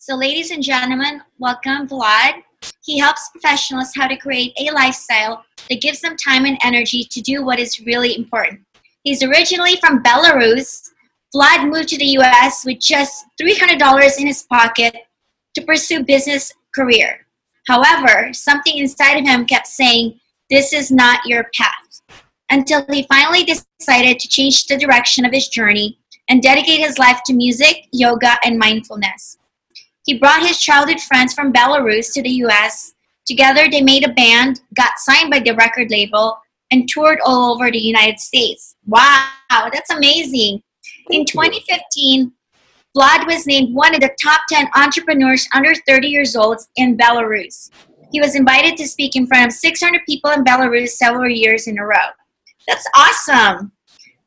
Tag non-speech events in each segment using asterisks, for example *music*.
So, ladies and gentlemen, welcome Vlad. He helps professionals how to create a lifestyle that gives them time and energy to do what is really important. He's originally from Belarus. Vlad moved to the US with just $300 in his pocket to pursue business career. However, something inside of him kept saying, This is not your path. Until he finally decided to change the direction of his journey and dedicate his life to music, yoga, and mindfulness. He brought his childhood friends from Belarus to the US. Together, they made a band, got signed by the record label, and toured all over the United States. Wow, that's amazing. In 2015, Vlad was named one of the top 10 entrepreneurs under 30 years old in Belarus. He was invited to speak in front of 600 people in Belarus several years in a row. That's awesome.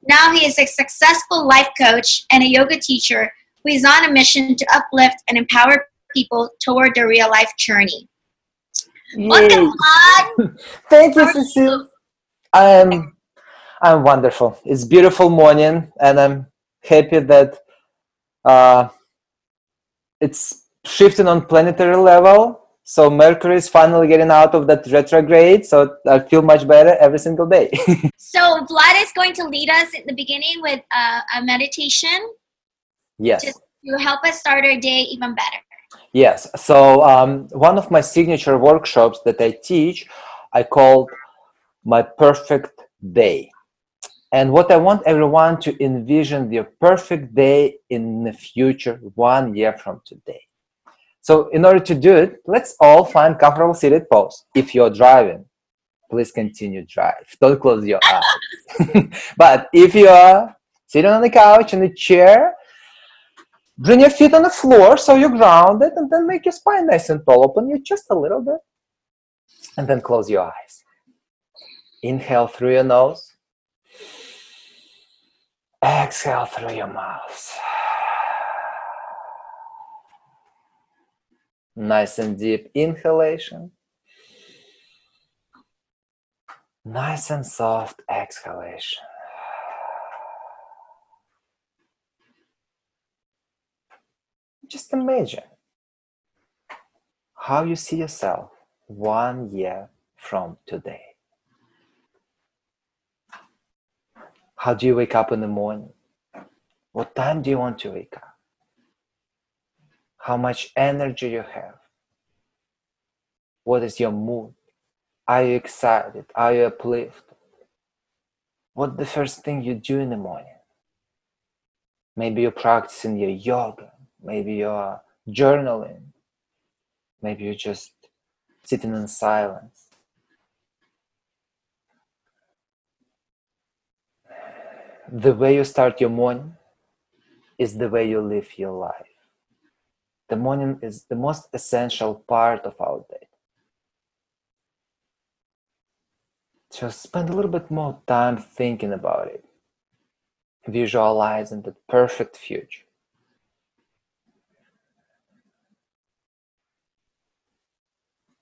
Now he is a successful life coach and a yoga teacher who is on a mission to uplift and empower people toward their real life journey. Welcome, Vlad. *laughs* Thank you, Cecile. I'm, I'm wonderful. It's beautiful morning, and I'm happy that uh, it's shifting on planetary level. So Mercury is finally getting out of that retrograde. So I feel much better every single day. *laughs* so Vlad is going to lead us in the beginning with uh, a meditation. Yes. Just to help us start our day even better. Yes. So um, one of my signature workshops that I teach, I call my perfect day. And what I want everyone to envision their perfect day in the future, one year from today. So, in order to do it, let's all find comfortable seated pose. If you're driving, please continue drive. Don't close your eyes. *laughs* but if you are sitting on the couch in the chair, bring your feet on the floor so you're grounded, and then make your spine nice and tall. Open your chest a little bit, and then close your eyes. Inhale through your nose Exhale through your mouth. Nice and deep inhalation. Nice and soft exhalation. Just imagine how you see yourself one year from today. How do you wake up in the morning? What time do you want to wake up? How much energy you have? What is your mood? Are you excited? Are you uplifted? What's the first thing you do in the morning? Maybe you're practicing your yoga. Maybe you're journaling. Maybe you're just sitting in silence. the way you start your morning is the way you live your life. The morning is the most essential part of our day. Just spend a little bit more time thinking about it, visualizing the perfect future.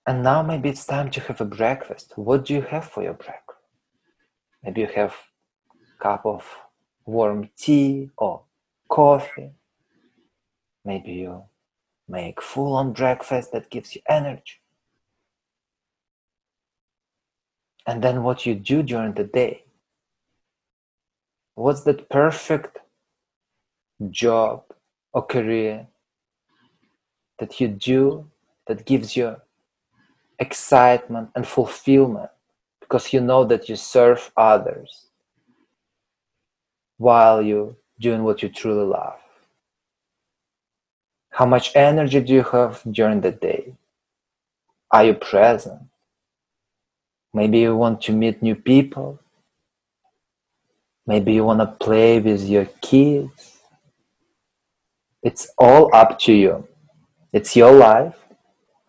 And now maybe it's time to have a breakfast. What do you have for your breakfast? Maybe you have a cup of warm tea or coffee. Maybe you make full on breakfast that gives you energy. And then what you do during the day. What's that perfect job or career that you do that gives you excitement and fulfillment because you know that you serve others while you're doing what you truly love? How much energy do you have during the day? Are you present? Maybe you want to meet new people. Maybe you want to play with your kids. It's all up to you. It's your life,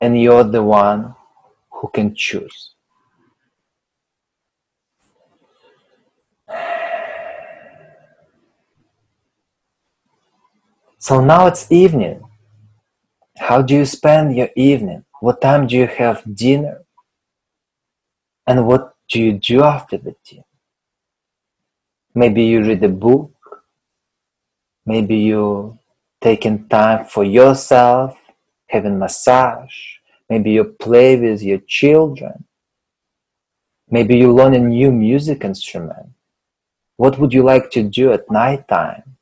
and you're the one who can choose. So now it's evening. How do you spend your evening? What time do you have dinner? And what do you do after the dinner? Maybe you read a book. Maybe you taking time for yourself having massage. Maybe you play with your children. Maybe you learn a new music instrument. What would you like to do at night time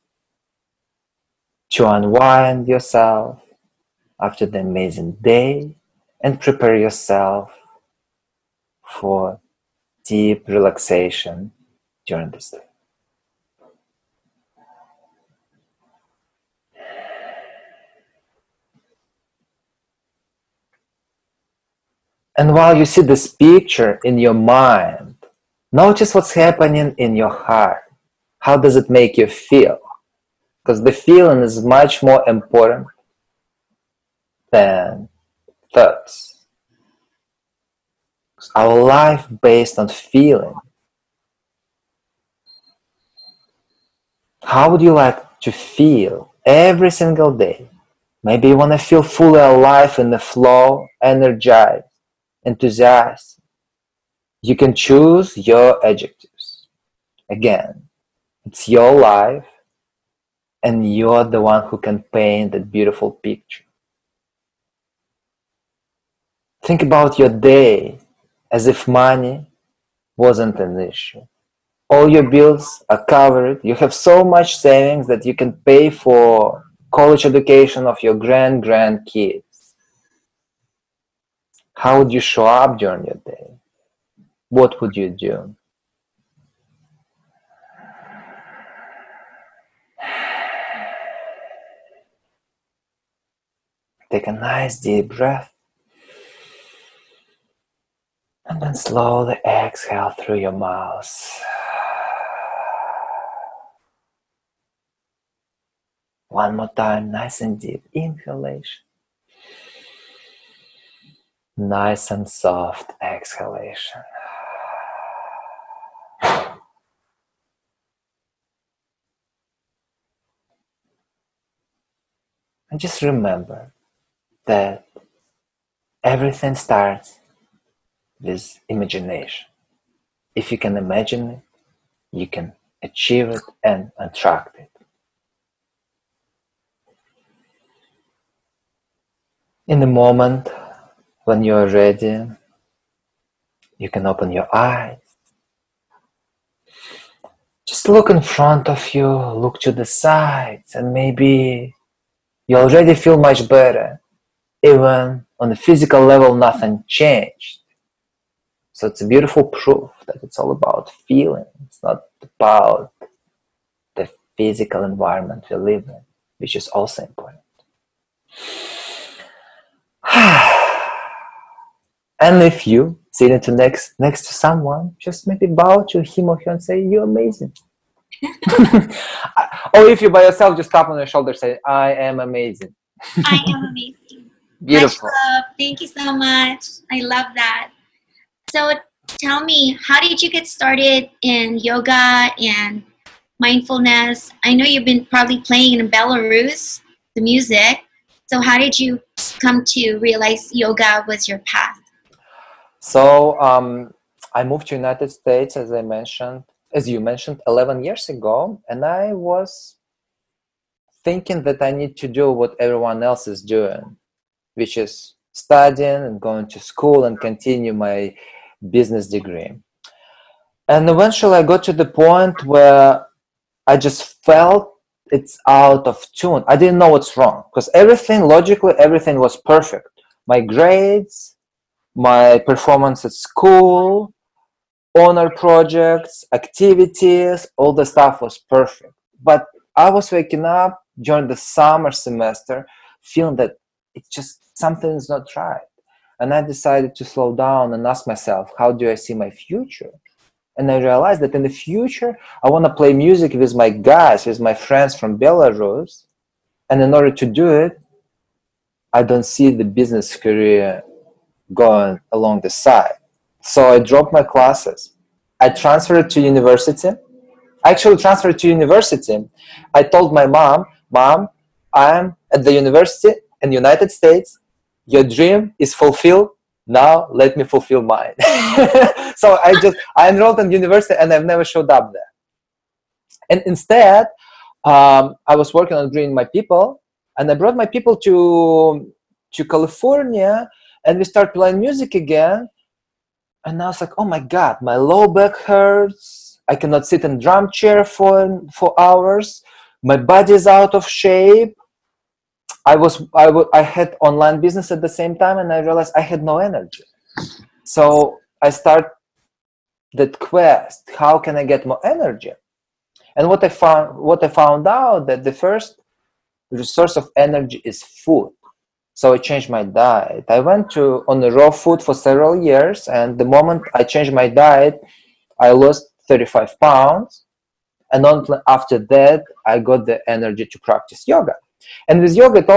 to unwind yourself after the amazing day and prepare yourself for deep relaxation during this day? And while you see this picture in your mind, notice what's happening in your heart. How does it make you feel? Because the feeling is much more important than thoughts. Our life based on feeling. How would you like to feel every single day? Maybe you want to feel fully alive in the flow, energized enthusiasm. You can choose your adjectives. Again, it's your life, and you're the one who can paint that beautiful picture. Think about your day as if money wasn't an issue. All your bills are covered. You have so much savings that you can pay for college education of your grand grandkids how would you show up during your day? What would you do? Take a nice deep breath and then slowly exhale through your mouth. One more time, nice and deep inhalation nice and soft exhalation. And just remember that everything starts with imagination. If you can imagine it, you can achieve it and attract it. In the moment when you're ready, you can open your eyes. Just look in front of you, look to the sides, and maybe you already feel much better. Even on the physical level, nothing changed. So it's a beautiful proof that it's all about feeling. It's not about the physical environment we live in, which is also important. *sighs* Ah, And if you sitting to next next to someone, just maybe bow to him or her and say, "You're amazing." *laughs* or if you're by yourself, just tap on your shoulder, and say, "I am amazing." I am amazing. *laughs* Beautiful. Thank you so much. I love that. So, tell me, how did you get started in yoga and mindfulness? I know you've been probably playing in Belarus, the music. So, how did you come to realize yoga was your path? So um, I moved to United States, as I mentioned, as you mentioned, 11 years ago, and I was thinking that I need to do what everyone else is doing, which is studying and going to school and continue my business degree. And eventually I got to the point where I just felt it's out of tune. I didn't know what's wrong because everything, logically, everything was perfect. My grades, my performance at school, honor projects, activities, all the stuff was perfect. But I was waking up during the summer semester feeling that it's just something is not right. And I decided to slow down and ask myself, how do I see my future? And I realized that in the future, I want to play music with my guys, with my friends from Belarus. And in order to do it, I don't see the business career going along the side. So I dropped my classes. I transferred to university. I actually transferred to university. I told my mom, Mom, I'm at the university in United States. Your dream is fulfilled. Now let me fulfill mine. *laughs* so I just I enrolled in university and I've never showed up there. And instead, um, I was working on bringing my people, and I brought my people to to California and we start playing music again. And I was like, oh my God, my low back hurts. I cannot sit in drum chair for, for hours. My body is out of shape. I was I, w- I had online business at the same time and I realized I had no energy. So I start that quest. How can I get more energy? And what I found what I found out that the first resource of energy is food. So I changed my diet. I went to on the raw food for several years, and the moment I changed my diet, I lost 35 pounds. And after that, I got the energy to practice yoga. And with yoga, it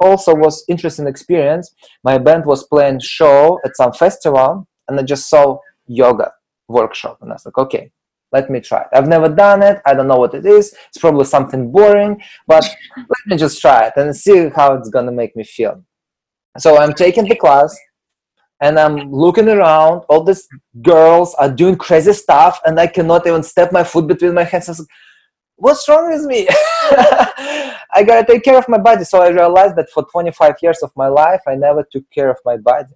also was interesting experience. My band was playing show at some festival, and I just saw yoga workshop, and I was like, okay, let me try it. I've never done it. I don't know what it is. It's probably something boring, but *laughs* let me just try it and see how it's gonna make me feel. So I'm taking the class and I'm looking around. All these girls are doing crazy stuff, and I cannot even step my foot between my hands. Like, What's wrong with me? *laughs* I gotta take care of my body. So I realized that for 25 years of my life, I never took care of my body.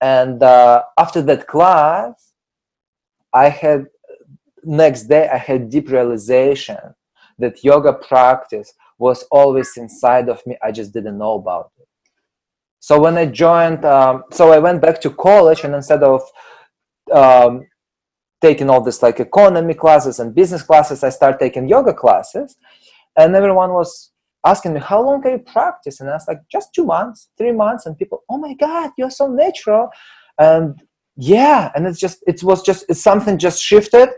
And uh, after that class, I had next day I had deep realization that yoga practice was always inside of me. I just didn't know about it. So when I joined, um, so I went back to college, and instead of um, taking all this like economy classes and business classes, I started taking yoga classes, and everyone was asking me, "How long can you practice?" And I was like, "Just two months, three months." And people, "Oh my God, you're so natural!" And yeah, and it's just it was just it's something just shifted,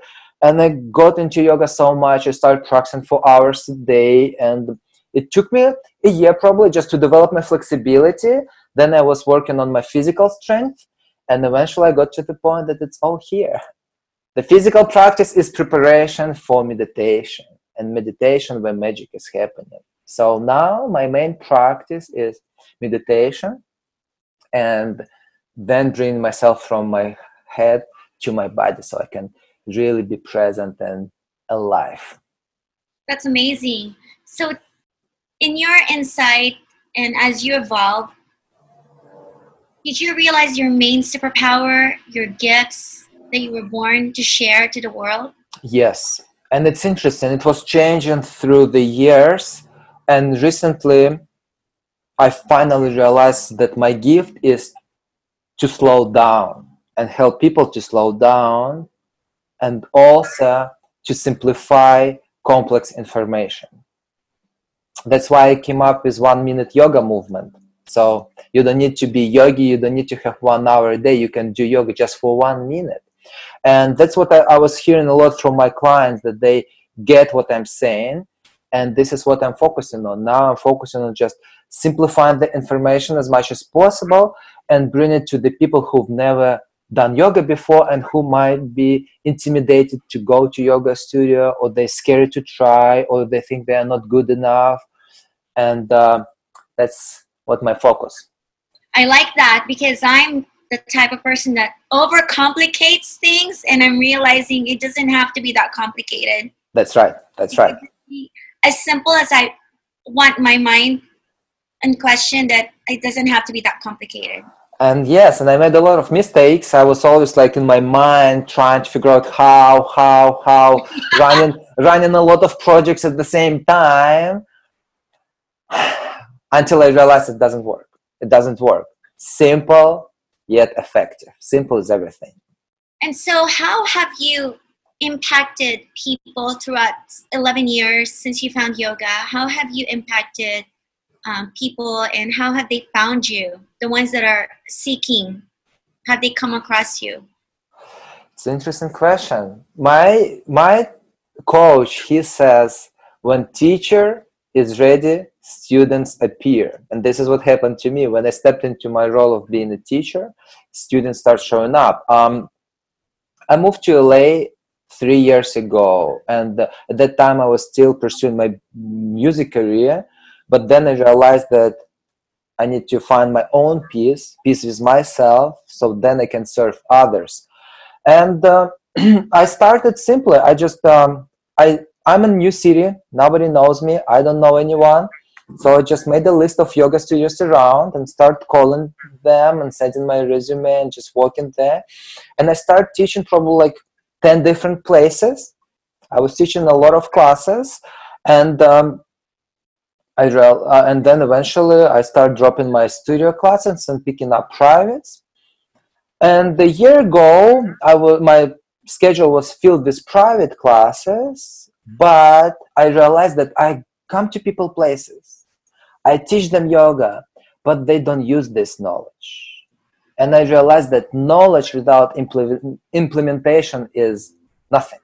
and I got into yoga so much. I started practicing for hours a day, and it took me a year probably just to develop my flexibility. Then I was working on my physical strength, and eventually I got to the point that it's all here. The physical practice is preparation for meditation, and meditation where magic is happening. So now my main practice is meditation, and then bring myself from my head to my body so I can really be present and alive. That's amazing. So, in your insight and as you evolve, did you realize your main superpower, your gifts that you were born to share to the world? Yes. And it's interesting, it was changing through the years. And recently, I finally realized that my gift is to slow down and help people to slow down and also to simplify complex information. That's why I came up with one minute yoga movement. So you don't need to be yogi, you don't need to have one hour a day, you can do yoga just for one minute. And that's what I, I was hearing a lot from my clients that they get what I'm saying. And this is what I'm focusing on. Now I'm focusing on just simplifying the information as much as possible and bring it to the people who've never done yoga before and who might be intimidated to go to yoga studio or they're scared to try or they think they are not good enough. And uh, that's what my focus. I like that because i'm the type of person that overcomplicates things and i'm realizing it doesn't have to be that complicated. That's right. That's right. As simple as i want my mind and question that it doesn't have to be that complicated and yes and i made a lot of mistakes. I was always like in my mind trying to figure out how how how *laughs* running running a lot of projects at the same time *sighs* until i realized it doesn't work. It doesn't work. Simple yet effective. Simple is everything. And so how have you impacted people throughout 11 years since you found yoga? How have you impacted um, people and how have they found you? The ones that are seeking have they come across you? It's an interesting question. My my coach he says when teacher is ready students appear. And this is what happened to me. When i stepped into my role of being a teacher students start showing up. Um, i moved to la three years ago and at that time i was still pursuing my music career but then i realized that i need to find my own peace peace with myself so then i can serve others. And uh, *clears throat* i started simply i just um, i i'm in a new city. Nobody knows me. I don't know anyone. So I just made a list of yoga studios around and start calling them and sending my resume and just working there. And I started teaching probably like 10 different places. I was teaching a lot of classes. And um, I uh, and then eventually I started dropping my studio classes and picking up privates. And a year ago, I was my schedule was filled with private classes, but I realized that I come to people places. I teach them yoga, but they don't use this knowledge. And I realized that knowledge without implement, implementation is nothing.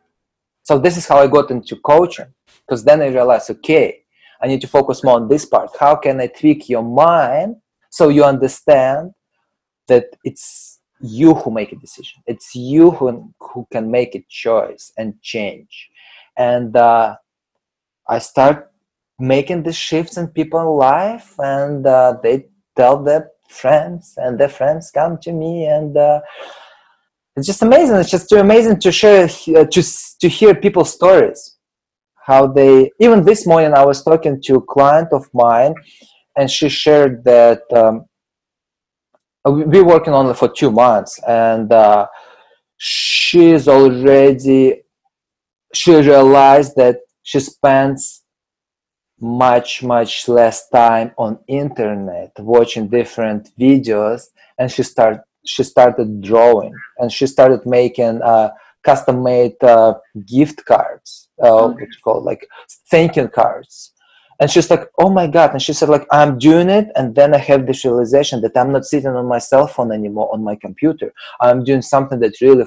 So this is how I got into coaching, because then I realized, okay, I need to focus more on this part. How can I tweak your mind so you understand that it's you who make a decision. It's you who who can make a choice and change. And uh, I start making the shifts in people's life, and uh, they tell their friends, and their friends come to me, and uh, it's just amazing. It's just too amazing to share uh, to to hear people's stories. How they even this morning I was talking to a client of mine, and she shared that. Um, uh, we're working it for two months and uh, she's already she realized that she spends much much less time on internet watching different videos and she started she started drawing and she started making uh, custom made uh, gift cards uh, what you call like thank you cards. And she's like oh my god and she said like i'm doing it and then i have this realization that i'm not sitting on my cell phone anymore on my computer. I'm doing something that really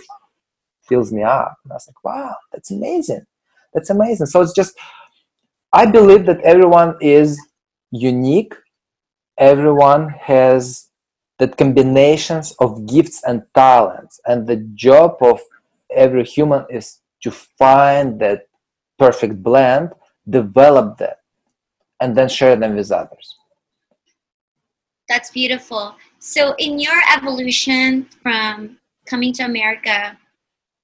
fills me up. And i was like wow that's amazing. That's amazing. So it's just i believe that everyone is unique. Everyone has that combinations of gifts and talents. And the job of every human is to find that perfect blend develop that and then share them with others. That's beautiful. So, in your evolution from coming to America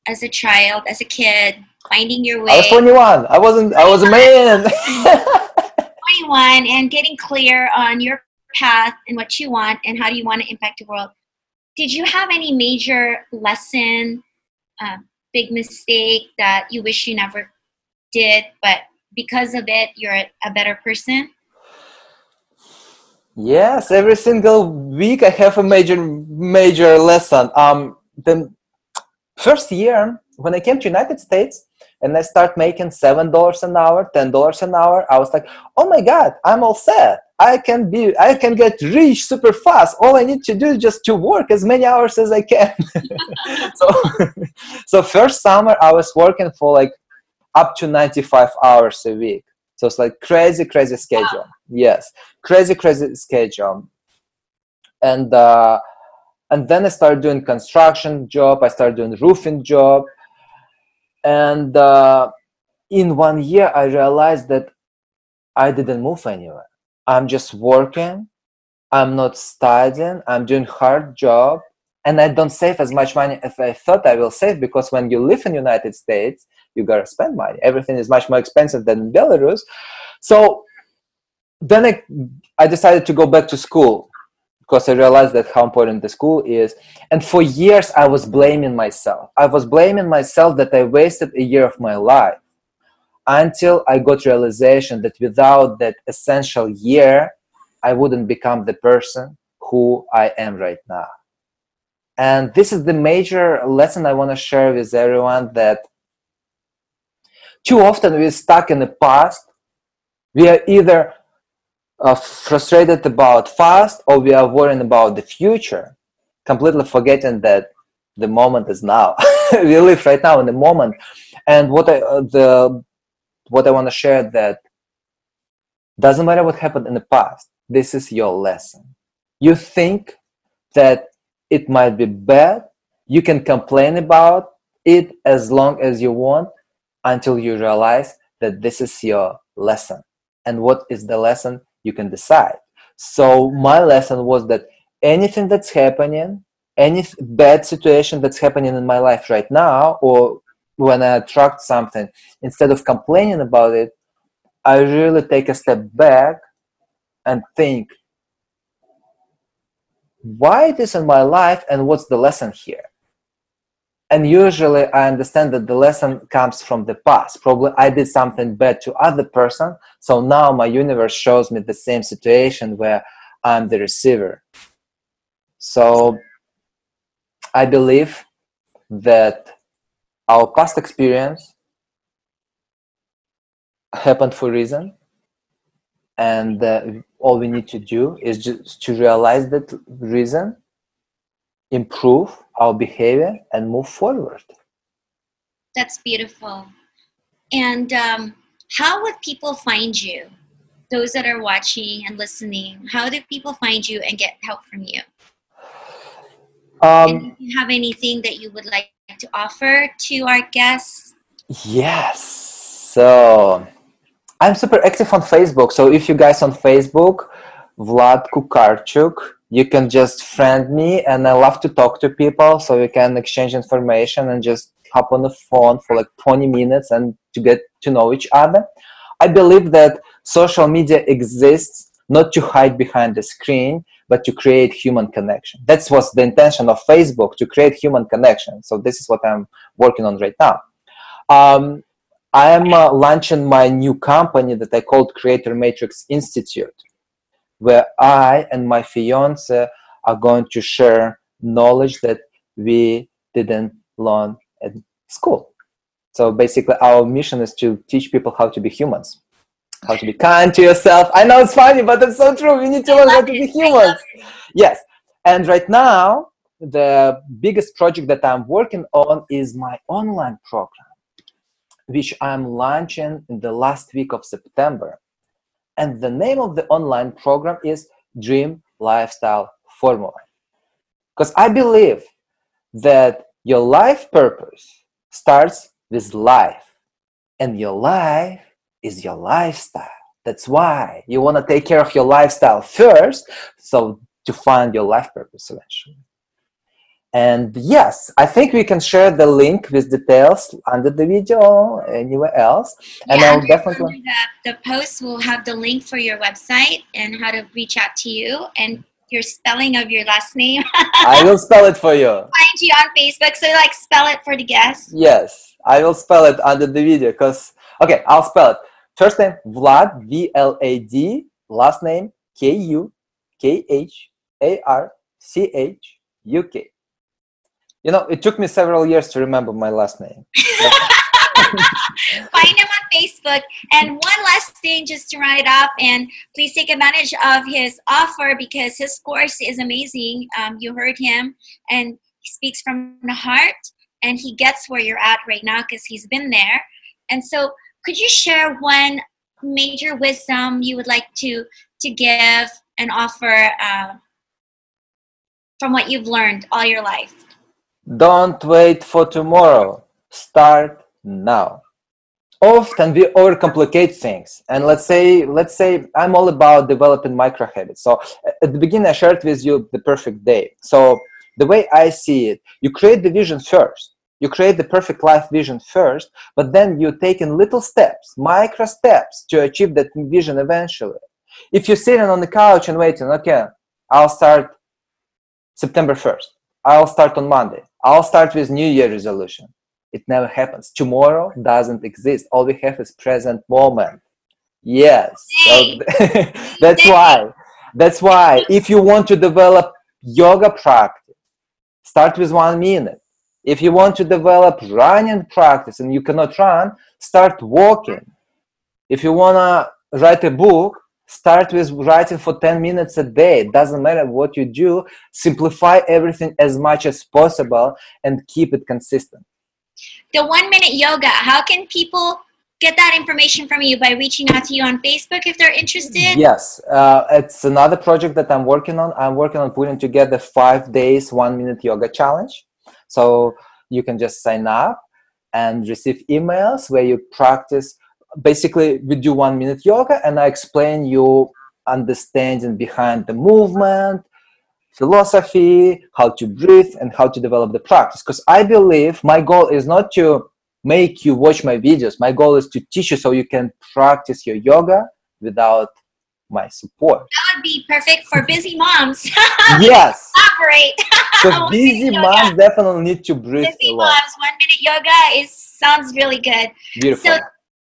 as a child, as a kid, finding your way. I was 21. I wasn't, I was a man. *laughs* 21 and getting clear on your path and what you want and how do you want to impact the world. Did you have any major lesson, uh, big mistake that you wish you never did, but because of it you're a better person? Yes every single week i have a major major lesson. Um the first year when i came to united states and i start making seven dollars an hour ten dollars an hour i was like oh my god i'm all set i can be i can get rich super fast all i need to do is just to work as many hours as i can *laughs* so *laughs* so first summer i was working for like up to 95 hours a week. So it's like crazy, crazy schedule. Wow. Yes, crazy, crazy schedule. And uh, and then I started doing construction job. I started doing roofing job, and uh, in one year I realized that I didn't move anywhere. I'm just working. I'm not studying. I'm doing hard job, and I don't save as much money as I thought I will save because when you live in United States, you gotta spend money. Everything is much more expensive than in Belarus. So then I, I decided to go back to school because I realized that how important the school is. And for years I was blaming myself. I was blaming myself that I wasted a year of my life until I got realization that without that essential year, I wouldn't become the person who I am right now. And this is the major lesson I want to share with everyone that too often we're stuck in the past. We are either uh, frustrated about past or we are worrying about the future, completely forgetting that the moment is now. *laughs* we live right now in the moment. And what I uh, the what I want to share that doesn't matter what happened in the past. This is your lesson. You think that it might be bad. You can complain about it as long as you want, until you realize that this is your lesson. And what is the lesson? You can decide. So, my lesson was that anything that's happening, any bad situation that's happening in my life right now, or when I attract something, instead of complaining about it, I really take a step back and think why this in my life and what's the lesson here? And usually i understand that the lesson comes from the past. Probably i did something bad to other person so now my universe shows me the same situation where i'm the receiver. So i believe that our past experience happened for a reason and uh, all we need to do is just to realize that reason improve our behavior and move forward. That's beautiful. And um, how would people find you? Those that are watching and listening how do people find you and get help from you? Um, you have anything that you would like to offer to our guests yes so I'm super active on Facebook. So if you guys on Facebook, Vlad Kukharchuk, you can just friend me and I love to talk to people so we can exchange information and just hop on the phone for like 20 minutes and to get to know each other. I believe that social media exists not to hide behind the screen, but to create human connection. That's what's the intention of Facebook to create human connection. So this is what I'm working on right now. Um, I am uh, launching my new company that I called Creator Matrix Institute, where I and my fiance are going to share knowledge that we didn't learn at school. So basically, our mission is to teach people how to be humans, how to be kind to yourself. I know it's funny, but it's so true. We need to learn how to be humans. Yes. And right now, the biggest project that I'm working on is my online program which I'm launching in the last week of September. And the name of the online program is Dream Lifestyle Formula. Because I believe that your life purpose starts with life, and your life is your lifestyle. That's why you want to take care of your lifestyle first, so to find your life purpose eventually. And yes, I think we can share the link with details under the video or anywhere else. And yeah, I'll definitely the, the post will have the link for your website and how to reach out to you and your spelling of your last name. I will spell it for you. *laughs* Find you on Facebook. So like spell it for the guests. Yes, I will spell it under the video because okay, I'll spell it. First name Vlad V L A D. Last name K U K H A R C H U K. You know, it took me several years to remember my last name. *laughs* *laughs* Find him on Facebook. And one last thing just to round it up, and please take advantage of his offer because his course is amazing. Um, you heard him, and he speaks from the heart, and he gets where you're at right now because he's been there. And so, could you share one major wisdom you would like to to give and offer uh, from what you've learned all your life? Don't wait for tomorrow. Start now. Often we overcomplicate things. And let's say, let's say I'm all about developing micro habits. So at the beginning, I shared with you the perfect day. So the way I see it, you create the vision first. You create the perfect life vision first, but then you take in little steps, micro steps to achieve that vision eventually. If you're sitting on the couch and waiting, okay, I'll start September 1st. I'll start on Monday. I'll start with New Year resolution. It never happens. Tomorrow doesn't exist. All we have is present moment. Yes. So *laughs* that's why. That's why if you want to develop yoga practice, start with one minute. If you want to develop running practice and you cannot run, start walking. If you want to write a book, start with writing for 10 minutes a day. It doesn't matter what you do simplify everything as much as possible and keep it consistent. The one minute yoga. How can people get that information from you? By reaching out to you on facebook if they're interested? Yes uh, it's another project that i'm working on. I'm working on putting together five days one minute yoga challenge so you can just sign up and receive emails where you practice basically we do one minute yoga and i explain you understanding behind the movement philosophy how to breathe and how to develop the practice. Because i believe my goal is not to make you watch my videos. My goal is to teach you so you can practice your yoga without my support. That would be perfect for busy moms. *laughs* yes, *laughs* ah, Operate. because *laughs* busy minute moms definitely need to breathe Busy a lot. moms, one minute yoga is sounds really good. Beautiful. So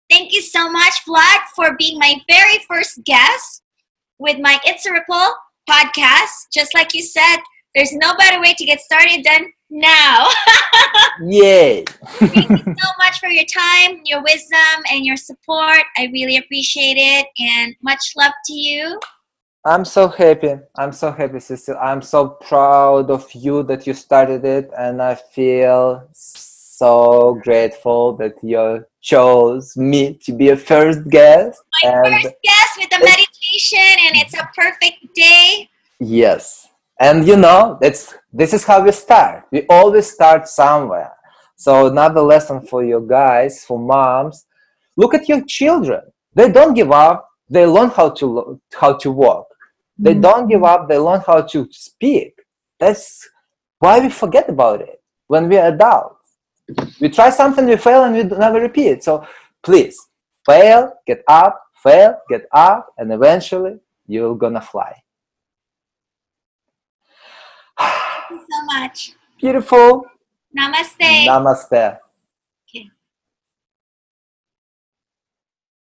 thank you so much, Vlad, for being my very first guest with my It's a Ripple podcast. Just like you said, there's no better way to get started than now. *laughs* Yay! thank you so much for your time, your wisdom, and your support. I really appreciate it, and much love to you. I'm so happy. I'm so happy, Cecil. I'm so proud of you that you started it, and I feel so grateful that you chose me to be a first guest. My And first guest with the meditation, and it's a perfect day. yes, and you know that's this is how we start. We always start somewhere. So another lesson for you guys, for moms, look at your children. They don't give up. They learn how to how to walk. They mm. don't give up. They learn how to speak. That's why we forget about it when we're adults. We try something, we fail, and we never repeat. So please, fail, get up, fail, get up, and eventually you're gonna fly. Thank you so much. Beautiful. Namaste. Namaste.